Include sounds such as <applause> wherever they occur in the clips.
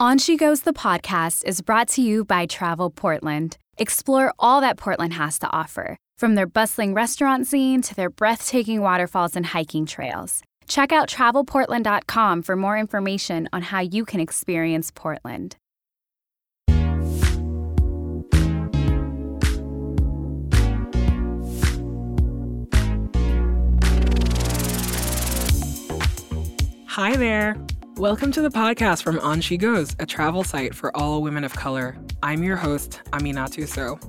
On She Goes, the podcast is brought to you by Travel Portland. Explore all that Portland has to offer, from their bustling restaurant scene to their breathtaking waterfalls and hiking trails. Check out travelportland.com for more information on how you can experience Portland. Hi there. Welcome to the podcast from On She Goes, a travel site for all women of color. I'm your host, Aminatou Sow.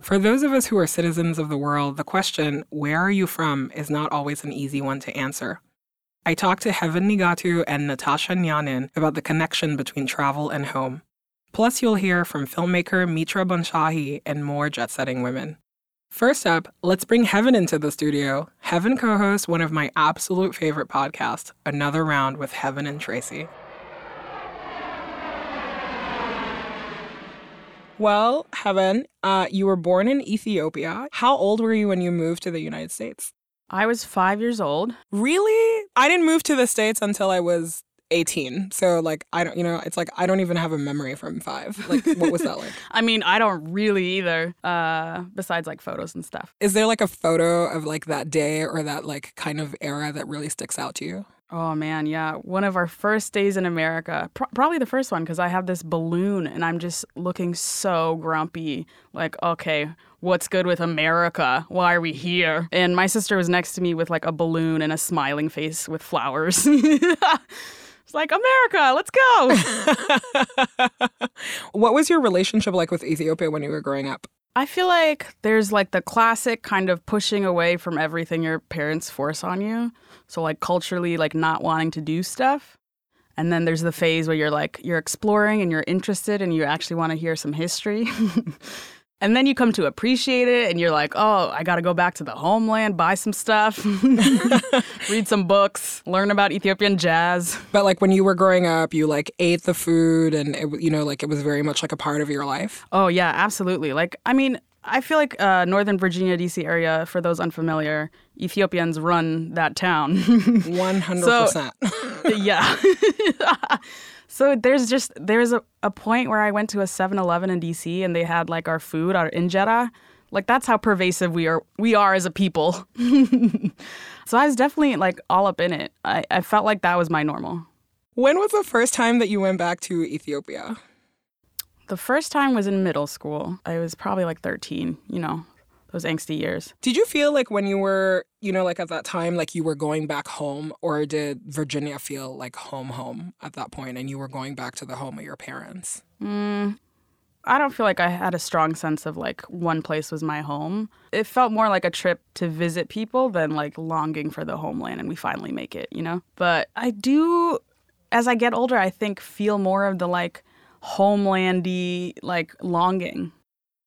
For those of us who are citizens of the world, the question, where are you from, is not always an easy one to answer. I talked to Heaven Nigatu and Natasha Nyanin about the connection between travel and home. Plus, you'll hear from filmmaker Mitra Bonshahi and more jet setting women. First up, let's bring Heaven into the studio. Heaven co hosts one of my absolute favorite podcasts, Another Round with Heaven and Tracy. Well, Heaven, uh, you were born in Ethiopia. How old were you when you moved to the United States? I was five years old. Really? I didn't move to the States until I was 18. So like I don't you know, it's like I don't even have a memory from 5. <laughs> Like what was that like? <laughs> I mean, I don't really either. Uh besides like photos and stuff. Is there like a photo of like that day or that like kind of era that really sticks out to you? Oh man, yeah. One of our first days in America, pr- probably the first one, because I have this balloon and I'm just looking so grumpy. Like, okay, what's good with America? Why are we here? And my sister was next to me with like a balloon and a smiling face with flowers. <laughs> it's like, America, let's go. <laughs> what was your relationship like with Ethiopia when you were growing up? I feel like there's like the classic kind of pushing away from everything your parents force on you. So like culturally like not wanting to do stuff. And then there's the phase where you're like you're exploring and you're interested and you actually want to hear some history. <laughs> and then you come to appreciate it and you're like, "Oh, I got to go back to the homeland, buy some stuff, <laughs> read some books, learn about Ethiopian jazz." But like when you were growing up, you like ate the food and it, you know like it was very much like a part of your life. Oh, yeah, absolutely. Like I mean, I feel like uh, Northern Virginia, DC area, for those unfamiliar, Ethiopians run that town. <laughs> 100%. <laughs> yeah. So there's just, there's a, a point where I went to a 7-Eleven in DC and they had like our food, our injera. Like that's how pervasive we are, we are as a people. <laughs> so I was definitely like all up in it. I, I felt like that was my normal. When was the first time that you went back to Ethiopia? The first time was in middle school. I was probably like 13, you know, those angsty years. Did you feel like when you were, you know, like at that time, like you were going back home, or did Virginia feel like home, home at that point, and you were going back to the home of your parents? Mm, I don't feel like I had a strong sense of like one place was my home. It felt more like a trip to visit people than like longing for the homeland and we finally make it, you know? But I do, as I get older, I think feel more of the like, homelandy like longing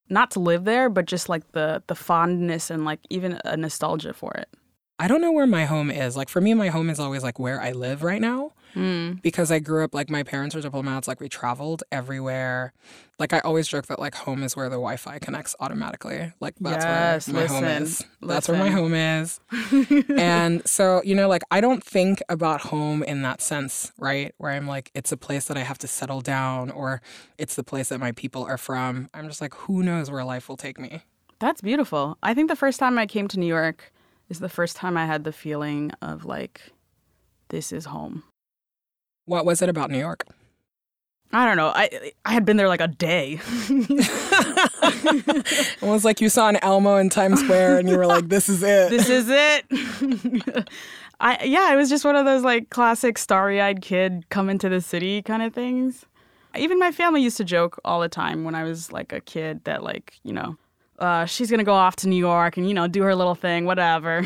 not to live there but just like the the fondness and like even a nostalgia for it. I don't know where my home is. Like for me my home is always like where i live right now mm. because i grew up like my parents were diplomats like we traveled everywhere. Like i always joke that like home is where the wi-fi connects automatically. Like that's yes, where my listen, home is. Listen. that's <laughs> where my home is. And so you know like i don't think about home in that sense right? Where i'm like it's a place that i have to settle down or it's the place that my people are from. I'm just like who knows where life will take me? That's beautiful. I think the first time i came to new york is the first time i had the feeling of like this is home what was it about new york I don't know. I I had been there like a day. <laughs> <laughs> it was like you saw an Elmo in Times Square and you were like, "This is it. This is it." <laughs> I yeah, it was just one of those like classic starry-eyed kid come into the city kind of things. Even my family used to joke all the time when I was like a kid that like you know, uh, she's gonna go off to New York and you know do her little thing, whatever.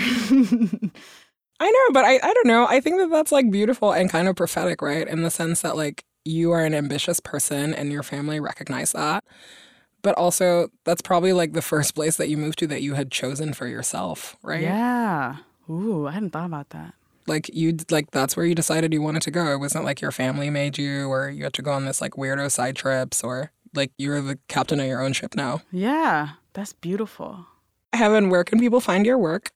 I know, but I I don't know. I think that that's like beautiful and kind of prophetic, right? In the sense that like you are an ambitious person and your family recognize that. But also, that's probably like the first place that you moved to that you had chosen for yourself, right? Yeah. Ooh, I hadn't thought about that. Like you, like that's where you decided you wanted to go. It wasn't like your family made you, or you had to go on this like weirdo side trips, or like you're the captain of your own ship now. Yeah, that's beautiful. Heaven, where can people find your work?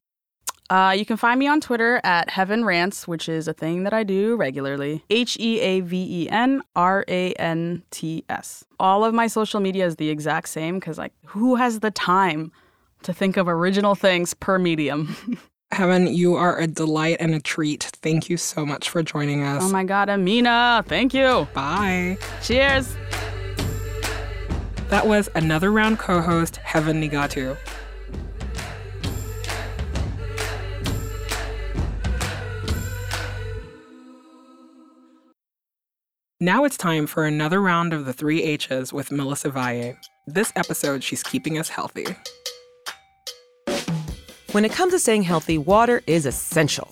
Uh, you can find me on Twitter at Heaven Rants, which is a thing that I do regularly. H E A V E N R A N T S. All of my social media is the exact same because, like, who has the time to think of original things per medium? <laughs> Heaven, you are a delight and a treat. Thank you so much for joining us. oh my God, Amina, thank you. Bye. Cheers. That was another round co host, Heaven Nigatu. Now it's time for another round of the three H's with Melissa Valle. This episode, she's keeping us healthy. When it comes to staying healthy, water is essential.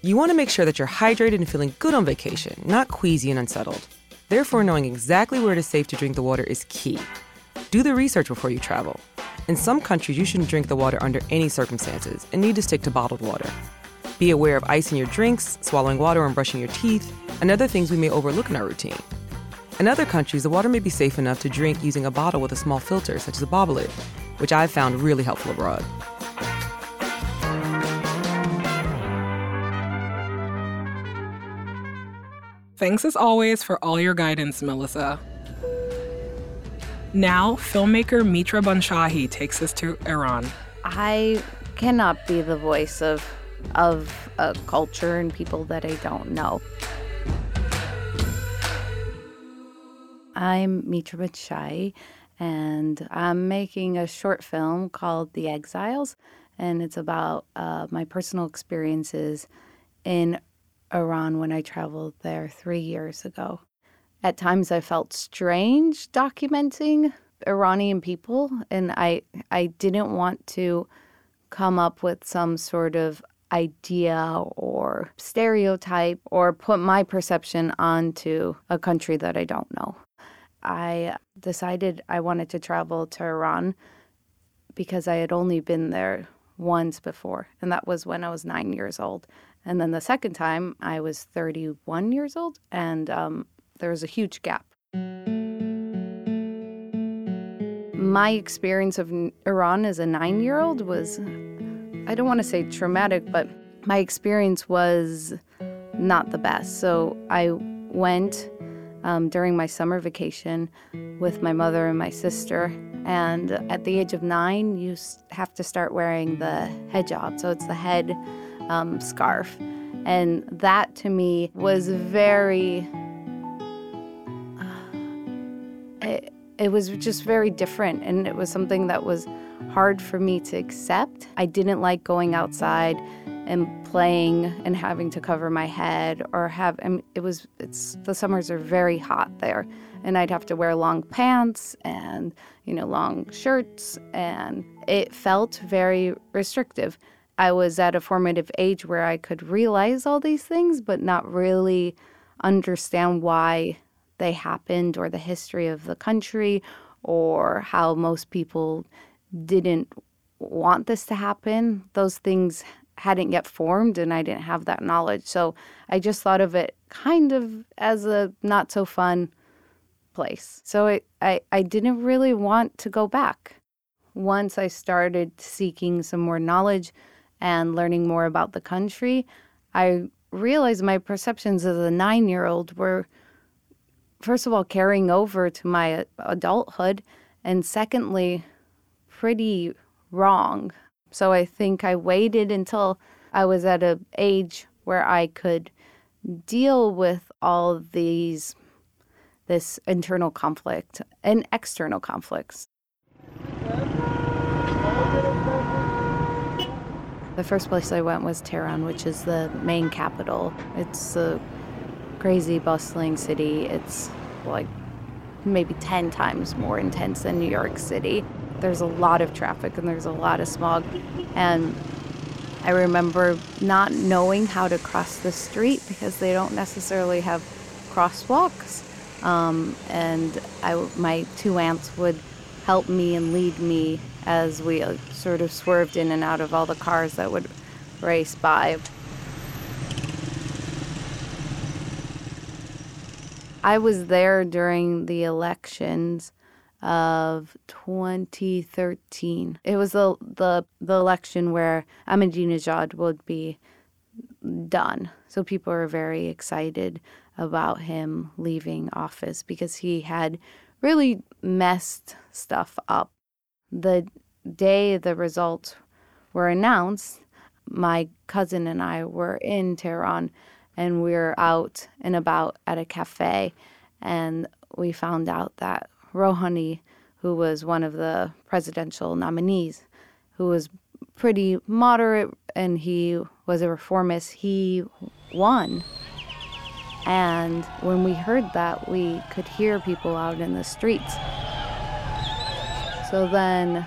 You want to make sure that you're hydrated and feeling good on vacation, not queasy and unsettled. Therefore, knowing exactly where it is safe to drink the water is key. Do the research before you travel. In some countries, you shouldn't drink the water under any circumstances and need to stick to bottled water. Be aware of ice in your drinks, swallowing water and brushing your teeth, and other things we may overlook in our routine. In other countries, the water may be safe enough to drink using a bottle with a small filter, such as a Bobbleid, which I've found really helpful abroad. Thanks as always for all your guidance, Melissa. Now, filmmaker Mitra Banshahi takes us to Iran. I cannot be the voice of of a culture and people that I don't know. I'm Mitra Banshahi, and I'm making a short film called The Exiles, and it's about uh, my personal experiences in Iran when I traveled there three years ago. At times, I felt strange documenting Iranian people, and I I didn't want to come up with some sort of idea or stereotype or put my perception onto a country that I don't know. I decided I wanted to travel to Iran because I had only been there once before, and that was when I was nine years old. And then the second time, I was 31 years old, and um, there was a huge gap. My experience of Iran as a nine year old was, I don't want to say traumatic, but my experience was not the best. So I went um, during my summer vacation with my mother and my sister. And at the age of nine, you have to start wearing the hijab. So it's the head um, scarf. And that to me was very, it, it was just very different. And it was something that was hard for me to accept. I didn't like going outside and playing and having to cover my head or have I mean, it was it's the summers are very hot there and I'd have to wear long pants and you know long shirts and it felt very restrictive. I was at a formative age where I could realize all these things but not really understand why they happened or the history of the country or how most people didn't want this to happen. Those things hadn't yet formed and I didn't have that knowledge. So I just thought of it kind of as a not so fun place. So I, I didn't really want to go back. Once I started seeking some more knowledge and learning more about the country, I realized my perceptions as a nine year old were, first of all, carrying over to my adulthood, and secondly, pretty wrong. So I think I waited until I was at an age where I could deal with all these this internal conflict and external conflicts. The first place I went was Tehran, which is the main capital. It's a crazy, bustling city. It's like maybe 10 times more intense than New York City. There's a lot of traffic and there's a lot of smog. And I remember not knowing how to cross the street because they don't necessarily have crosswalks. Um, and I, my two aunts would help me and lead me as we uh, sort of swerved in and out of all the cars that would race by. I was there during the elections of 2013. It was the the, the election where Ahmadinejad would be done. So people were very excited about him leaving office because he had really messed stuff up. The day the results were announced, my cousin and I were in Tehran and we were out and about at a cafe and we found out that Rouhani, who was one of the presidential nominees, who was pretty moderate and he was a reformist, he won. And when we heard that, we could hear people out in the streets. So then,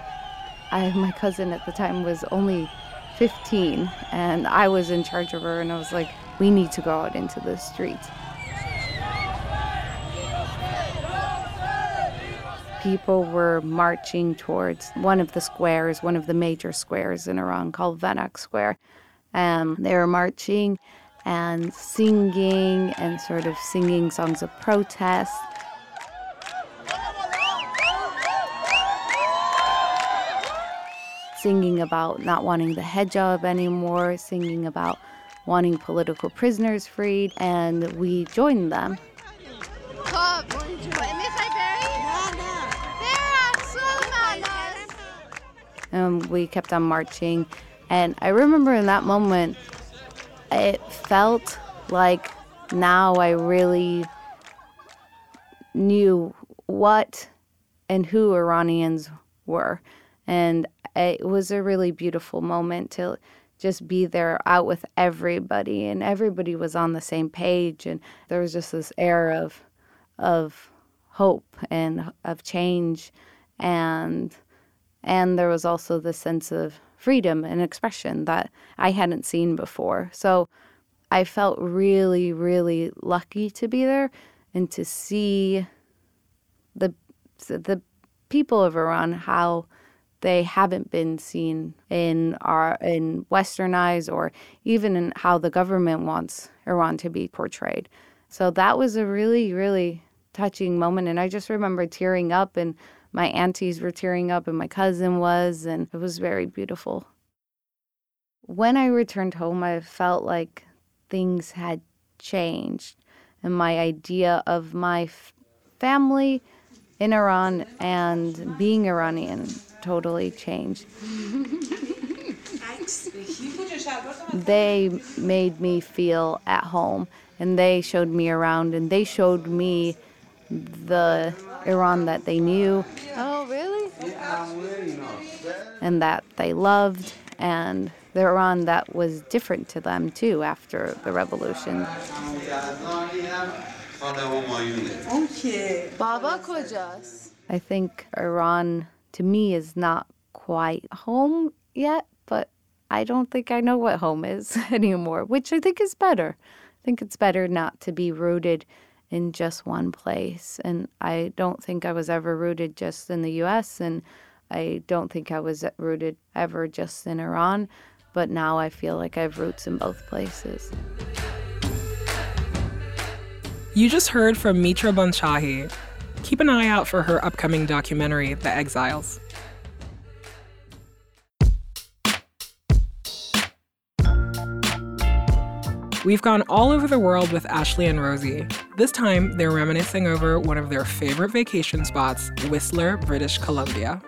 I, <laughs> my cousin at the time was only 15, and I was in charge of her, and I was like, we need to go out into the streets. People were marching towards one of the squares, one of the major squares in Iran called Vanak Square. And they were marching and singing and sort of singing songs of protest. Singing about not wanting the hijab anymore, singing about wanting political prisoners freed, and we joined them. And we kept on marching. And I remember in that moment, it felt like now I really knew what and who Iranians were. And it was a really beautiful moment to just be there out with everybody and everybody was on the same page and there was just this air of of hope and of change and and there was also the sense of freedom and expression that I hadn't seen before. So I felt really, really lucky to be there and to see the the people of Iran how they haven't been seen in our in Western eyes or even in how the government wants Iran to be portrayed. So that was a really, really touching moment, and I just remember tearing up and my aunties were tearing up and my cousin was, and it was very beautiful. When I returned home, I felt like things had changed, and my idea of my f- family in Iran and being Iranian totally changed. they made me feel at home and they showed me around and they showed me the Iran that they knew. Oh, really? And that they loved, and the Iran that was different to them too after the revolution. Baba, I think Iran to me is not quite home yet, but I don't think I know what home is <laughs> anymore, which I think is better. I think it's better not to be rooted in just one place. And I don't think I was ever rooted just in the US, and I don't think I was rooted ever just in Iran. But now I feel like I have roots in both places. You just heard from Mitra Banshahi. Keep an eye out for her upcoming documentary, The Exiles. We've gone all over the world with Ashley and Rosie. This time, they're reminiscing over one of their favorite vacation spots, Whistler, British Columbia.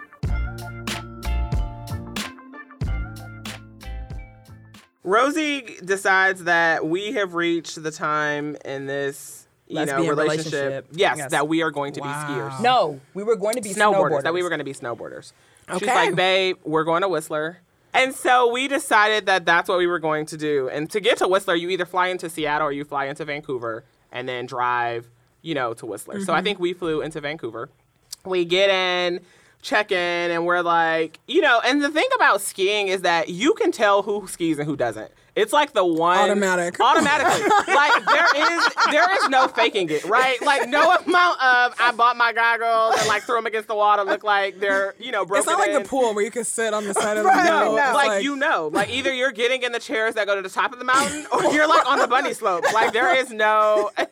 Rosie decides that we have reached the time in this you know Lesbian relationship, relationship. Yes, Yes. that we are going to Wow. be skiers. No, we were going to be snowboarders, snowboarders. That we were going to be snowboarders. Okay. She's like, babe, we're going to Whistler. And so we decided that that's what we were going to do. And to get to Whistler, you either fly into Seattle or you fly into Vancouver and then drive, you know, to Whistler. So I mm-hmm. think we flew into Vancouver. We get in, check in, and we're like, you know, and the thing about skiing is that you can tell who skis and who doesn't. It's like the one Automatic. <laughs> Automatically. like there is there is no faking it, right? Like no amount of I bought my goggles and like threw them against the wall to look like they're you know broken. It's not like in. the pool where you can sit on the side of the <laughs> Right, pool. no. It's like, you know, like either you're getting in the chairs that go to the top of the mountain, or you're like on the bunny slope. Like there is no, <laughs> like,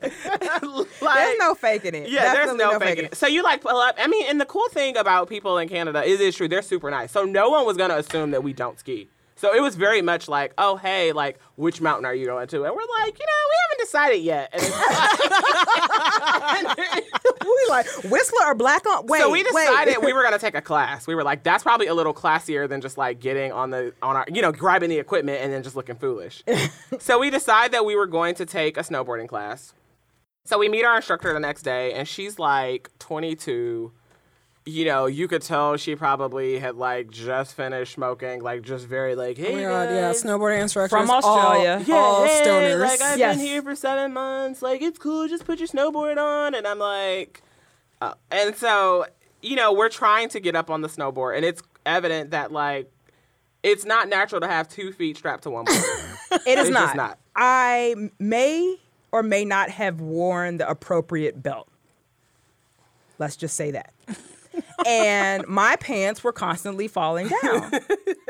There's no faking it. Yeah, there's Definitely no, faking it. So you like pull up. I mean, and the cool thing about people in Canada is it's true. They're super nice. So no one was gonna assume that we don't ski. So it was very much like, oh hey, like which mountain are you going to? And we're like, you know, we haven't decided yet. And <laughs> we like Whistler or Blackcomb. Wait, so we decided wait. we were gonna take a class. We were like, that's probably a little classier than just like getting on the on our, you know, grabbing the equipment and then just looking foolish. <laughs> so we decided that we were going to take a snowboarding class. So we meet our instructor the next day, and she's like 22. You know, you could tell she probably had like just finished smoking, like just very like, hey, Oh my god, yeah, guys, snowboarding instructors From Australia. all, all hey, stoners. Like I've Yes. been here for seven months. Like it's cool. Just put your snowboard on. And I'm like, oh. and so you know we're trying to get up on the snowboard, and it's evident that like it's not natural to have two feet strapped to one <laughs> board. It is It's not. just not. I may or may not have worn the appropriate belt. Let's just say that. And my pants were constantly falling down.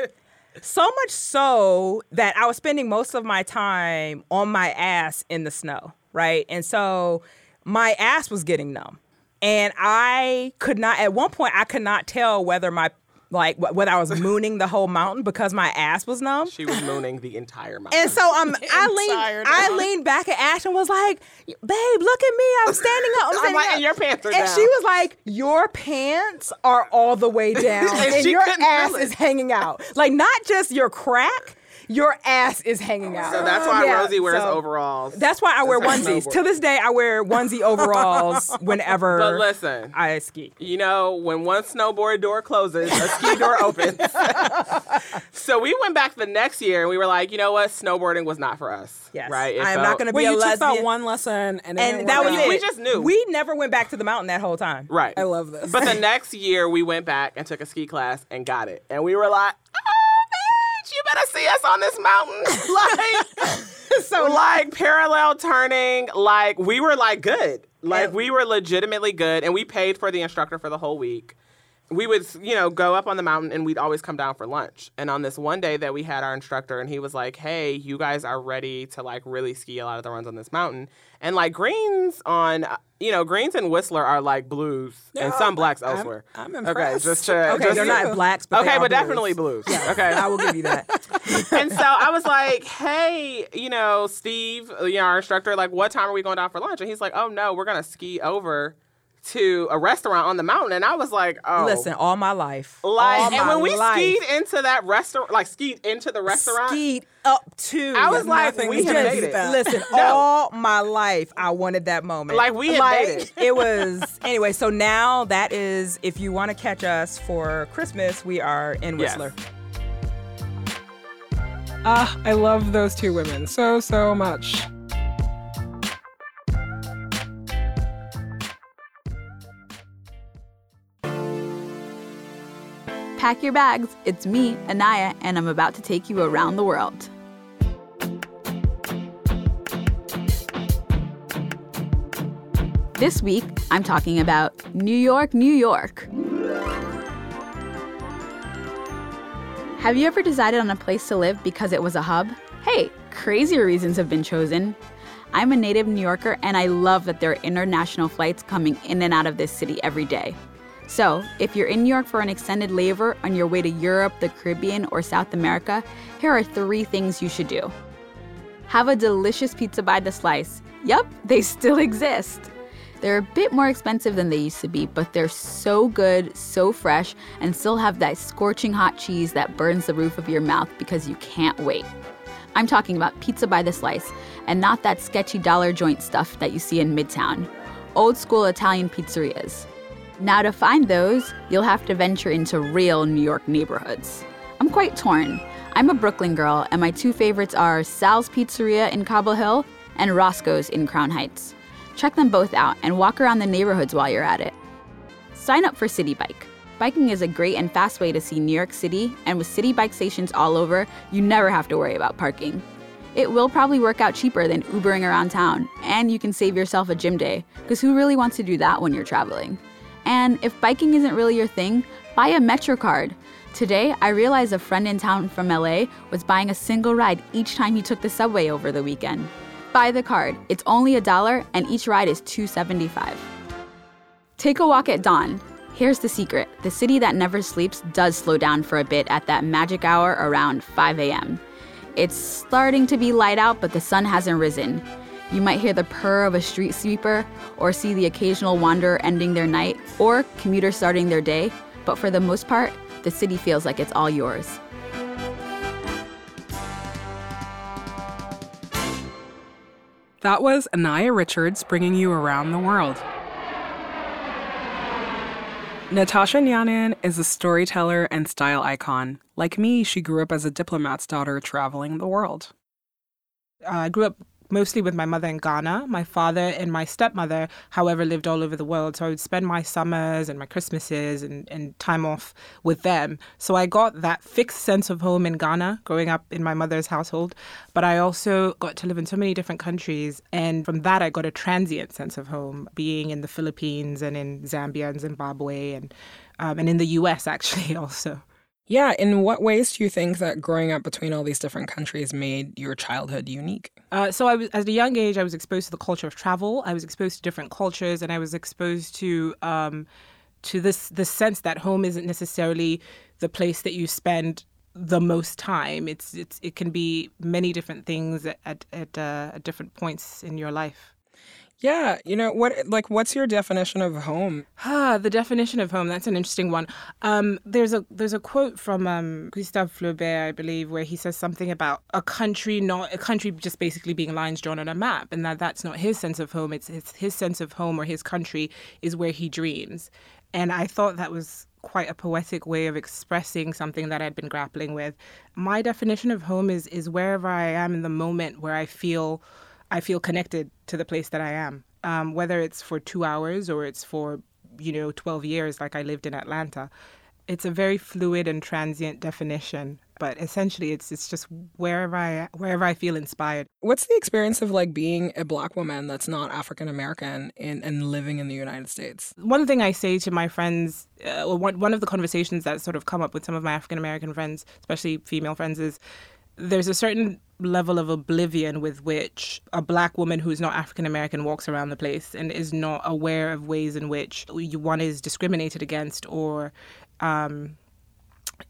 <laughs> so much so that I was spending most of my time on my ass in the snow, right? And so my ass was getting numb. And I could not, at one point, I could not tell whether my, like, wh- whether I was mooning the whole mountain because my ass was numb. she was mooning the entire mountain. And so um, <laughs> I leaned, I leaned back at Ash and was like, "Babe, look at me! I'm standing up. I'm <laughs> I'm like, up." and your pants are and down. she was like, "Your pants are all the way <laughs> down, And and, your ass is hanging out. Like not just your crack, your ass is hanging out." so that's why Yeah, Rosie wears so overalls. That's why I wear onesies. snowboard. To this day, I wear onesie <laughs> overalls whenever but listen, I ski. you know, when one snowboard door closes, a ski door <laughs> opens. <laughs> so we went back the next year and we were like, you know what? Snowboarding was not for us. Yes. Right? It I am not gonna be Wait, a you took lesbian. that one lesson and, it and that was out. it. We just knew. We never went back to the mountain that whole time. Right. I love this. But the next year we went back and took a ski class and got it. And we were like, bitch, you better see us on this mountain. <laughs> like, <laughs> so like parallel turning, like we were like good. Like we were legitimately good. And we paid for the instructor for the whole week. We would, you know, go up on the mountain and we'd always come down for lunch. And on this one day that we had our instructor and he was like, hey, you guys are ready to like really ski a lot of the runs on this mountain. And like greens on, uh, you know, greens and Whistler are like blues and some blacks I'm- elsewhere. I'm Okay, just to Okay, just they're not blacks, but okay, but blues. definitely blues. Okay, I will give you that. <laughs> <laughs> and so I was like, "Hey, you know, Steve, you know, our instructor, like, what time are we going down for lunch?" And he's like, "Oh no, we're gonna ski over to a restaurant on the mountain." And I was like, "Oh, Listen, all my life, like." all and my when we life, skied into that restaurant, like skied into the restaurant, skied up to. I was like, "We is have made it." Listen, <laughs> No. all my life I wanted that moment. Like, we had made it. it <laughs> was anyway. So now that is, if you want to catch us for Christmas, we are in Yes. Whistler. Ah, I love those two women so, so much. Pack your bags. It's me, Anaya, and I'm about to take you around the world. This week, I'm talking about New York, New York. Have you ever decided on a place to live because it was a hub? Hey, crazier reasons have been chosen. I'm a native New Yorker and I love that there are international flights coming in and out of this city every day. So, if you're in New York for an extended layover on your way to Europe, the Caribbean, or South America, here are three things you should do. Have a delicious pizza by the slice. Yup, they <laughs> still exist. They're a bit more expensive than they used to be, but they're so good, so fresh, and still have that scorching hot cheese that burns the roof of your mouth because you can't wait. I'm talking about pizza by the slice, and not that sketchy dollar joint stuff that you see in Midtown. Old school Italian pizzerias. Now, to find those, you'll have to venture into real New York neighborhoods. I'm quite torn. I'm a Brooklyn girl, and my two favorites are Sal's Pizzeria in Cobble Hill and Roscoe's in Crown Heights. Check them both out and walk around the neighborhoods while you're at it. Sign up for Citi Bike. Biking is a great and fast way to see New York City, and with Citi Bike stations all over, you never have to worry about parking. It will probably work out cheaper than Ubering around town, and you can save yourself a gym day, because who really wants to do that when you're traveling? And if biking isn't really your thing, buy a Metro card. Today, I realized a friend in town from LA was buying a single ride each time he took the subway over the weekend. Buy the card. It's only a dollar and each ride is 2.75. Take a walk at dawn. Here's the secret. The city that never sleeps does slow down for a bit at that magic hour around 5 a.m. It's starting to be light out, but the sun hasn't risen. You might hear the purr of a street sweeper, or see the occasional wanderer ending their night, or commuter starting their day, but for the most part, the city feels like it's all yours. That was Anaya Richards bringing you around the world. Natasha Nyanin is a storyteller and style icon. Like me, she grew up as a diplomat's daughter traveling the world. I grew up mostly with my mother in Ghana. My father and my stepmother, however, lived all over the world. So I would spend my summers and my Christmases and, and time off with them. So I got that fixed sense of home in Ghana growing up in my mother's household. But I also got to live in so many different countries. And from that, I got a transient sense of home, being in the Philippines and in Zambia and Zimbabwe and, um, and in the US, actually, <laughs> also. Yeah, in what ways do you think that growing up between all these different countries made your childhood unique? Uh, so I was, at a young age, I was exposed to the culture of travel. I was exposed to different cultures, and I was exposed to um, to this the sense that home isn't necessarily the place that you spend the most time. It's it's it can be many different things at at, uh, at different points in your life. Yeah, you know what? Like, what's your definition of home? Ah, the definition of home. That's an interesting one. Um, there's a there's a quote from um, Gustave Flaubert, I believe, where he says something about a country not a country just basically being lines drawn on a map, and that that's not his sense of home. It's his, his sense of home or his country is where he dreams. And I thought that was quite a poetic way of expressing something that I'd been grappling with. My definition of home is is wherever I am in the moment where I feel I feel connected to the place that I am, um, whether it's for two hours or it's for, you know, 12 years like I lived in Atlanta. It's a very fluid and transient definition, but essentially it's it's just wherever I wherever I feel inspired. What's the experience of like being a black woman that's not African American and, and living in the United States? One thing I say to my friends, uh, one one of the conversations that sort of come up with some of my African American friends, especially female friends, is there's a certain level of oblivion with which a black woman who's not African American walks around the place and is not aware of ways in which one is discriminated against or, um,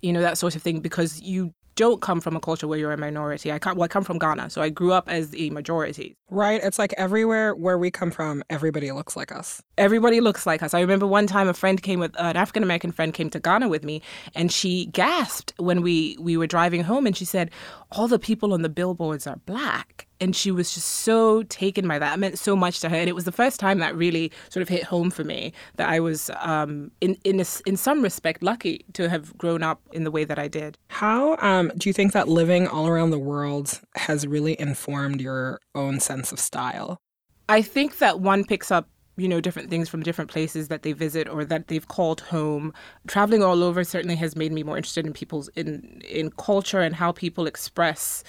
you know, that sort of thing because you don't come from a culture where you're a minority. I come, well, I come from Ghana, so I grew up as a majority. Right. It's like everywhere where we come from, everybody looks like us. Everybody looks like us. I remember one time a friend came with an African American friend came to Ghana with me, and she gasped when we we were driving home, and she said, "All the people on the billboards are black." and she was just so taken by that. It meant so much to her, and it was the first time that really sort of hit home for me that I was, um, in in a, in some respect, lucky to have grown up in the way that I did. How um, do you think that living all around the world has really informed your own sense of style? I think that one picks up you know different things from different places that they visit or that they've called home traveling all over certainly has made me more interested in people's in in culture and how people express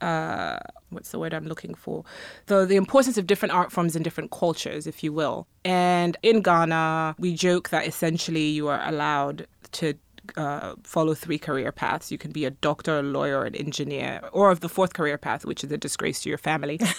uh, what's the word I'm looking for? The the importance of different art forms in different cultures, if you will. And in Ghana, we joke that essentially you are allowed to uh, follow three career paths. You can be a doctor, a lawyer, an engineer, or of the fourth career path, which is a disgrace to your family. <laughs>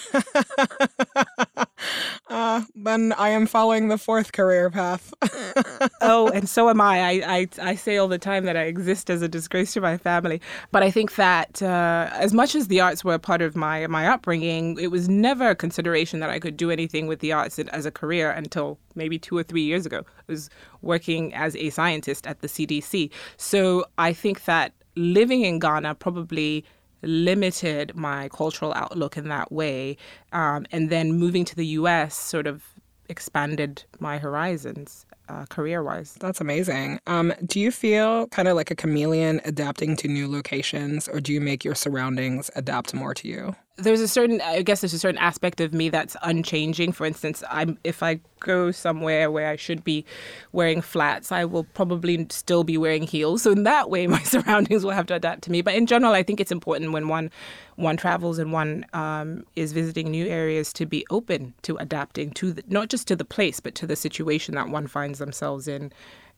uh, then I am following the fourth career path. <laughs> oh, and so am I. I, I. I say all the time that I exist as a disgrace to my family. But I think that uh, as much as the arts were a part of my my upbringing, it was never a consideration that I could do anything with the arts as a career until maybe two or three years ago. I was working as a scientist at the CDC. So I think that living in Ghana probably limited my cultural outlook in that way. Um, and then moving to the US sort of expanded my horizons. Uh, career wise. That's amazing. Um, do you feel kind of like a chameleon adapting to new locations, or do you make your surroundings adapt more to you? There's a certain I guess there's a certain aspect of me that's unchanging. For instance, I'm if I go somewhere where I should be wearing flats, I will probably still be wearing heels. So in that way, <laughs> my surroundings will have to adapt to me. But in general, I think it's important when one one travels and one um, is visiting new areas to be open to adapting to the, not just to the place but to the situation that one finds themselves in.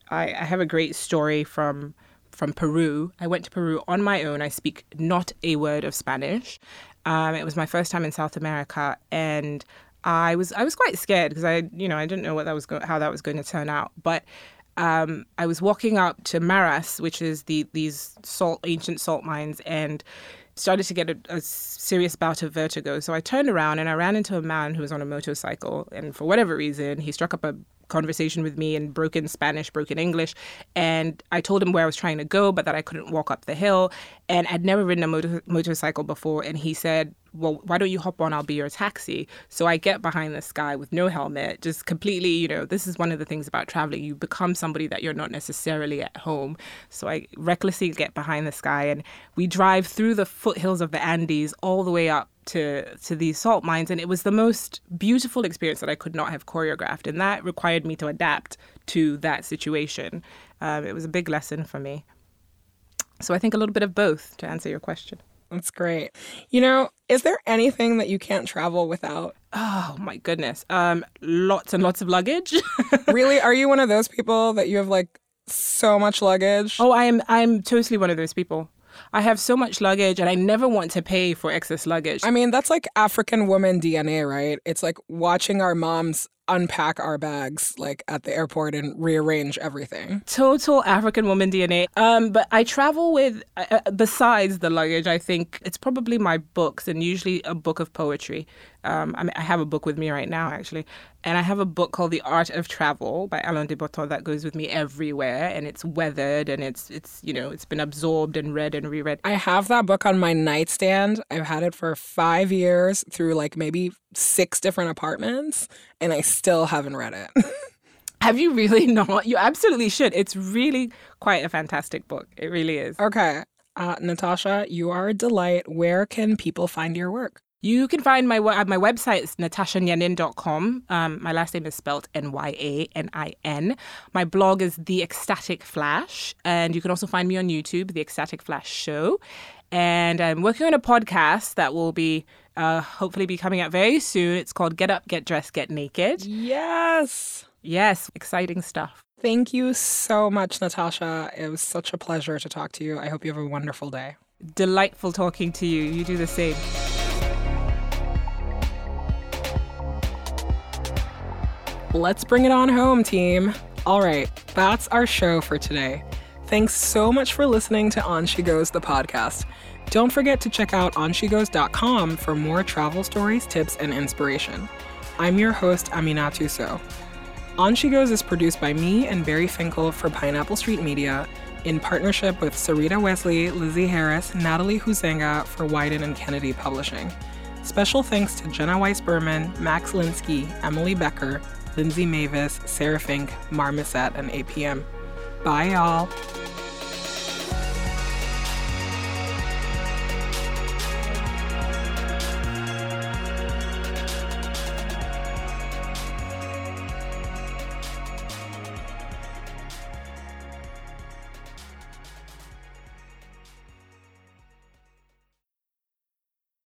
I, I have a great story from from Peru. I went to Peru on my own. I speak not a word of Spanish. Um, it was my first time in South America, and I was I was quite scared because I you know I didn't know what that was go- how that was going to turn out. But um, I was walking up to Maras, which is the these salt ancient salt mines, and started to get a, a, serious bout of vertigo. So I turned around and I ran into a man who was on a motorcycle, and for whatever reason, he struck up a conversation with me in broken Spanish, broken English. And I told him where I was trying to go, but that I couldn't walk up the hill. And I'd never ridden a motor- motorcycle before. And he said, Well, why don't you hop on? I'll be your taxi. So I get behind this guy with no helmet, just completely, you know, this is one of the things about traveling. You become somebody that you're not necessarily at home. So I recklessly get behind this guy and we drive through the foothills of the Andes all the way up to to these salt mines and it was the most beautiful experience that I could not have choreographed and that required me to adapt to that situation. Um, it was a big lesson for me. So I think a little bit of both to answer your question. That's great. You know, is there anything that you can't travel without? Oh my goodness. Um, lots and lots of luggage. <laughs> really? Are you one of those people that you have like so much luggage? Oh, I am I'm totally one of those people. I have so much luggage and I never want to pay for excess luggage. I mean, that's like African woman DNA, right? It's like watching our moms unpack our bags like at the airport and rearrange everything. Total African woman DNA. Um, but I travel with uh, uh, besides the luggage. I think it's probably my books and usually a book of poetry. Um, I, mean, I have a book with me right now actually, and I have a book called The Art of Travel by Alain de Botton that goes with me everywhere, and it's weathered and it's it's you know it's been absorbed and read and reread. I have that book on my nightstand. I've had it for five years through like maybe six different apartments, and I still haven't read it. <laughs> Have you really <laughs> not? You absolutely should. It's really quite a fantastic book. It really is. Okay. Uh, Natasha, you are a delight. Where can people find your work? You can find my uh, my website is natashanyanin.com. Um, my last name is spelled N Y A N I N. My blog is The Ecstatic Flash, and you can also find me on YouTube, The Ecstatic Flash Show. And I'm working on a podcast that will be uh, hopefully be coming out very soon. It's called Get Up, Get Dressed, Get Naked. Yes. Yes, exciting stuff. Thank you so much, Natasha. It was such a pleasure to talk to you. I hope you have a wonderful day. Delightful talking to you. You do the same. Let's bring it on home, team. All right, that's our show for today. Thanks so much for listening to On She Goes, the podcast. Don't forget to check out onshegoes.com for more travel stories, tips, and inspiration. I'm your host, Aminatou Sow. On She Goes is produced by me and Barry Finkel for Pineapple Street Media in partnership with Sarita Wesley, Lizzie Harris, Natalie Huzenga for Wieden and Kennedy Publishing. Special thanks to Jenna Weiss Berman, Max Linsky, Emily Becker, Lindsay Mavis, Sarah Fink, Marmoset, and APM. Bye, y'all.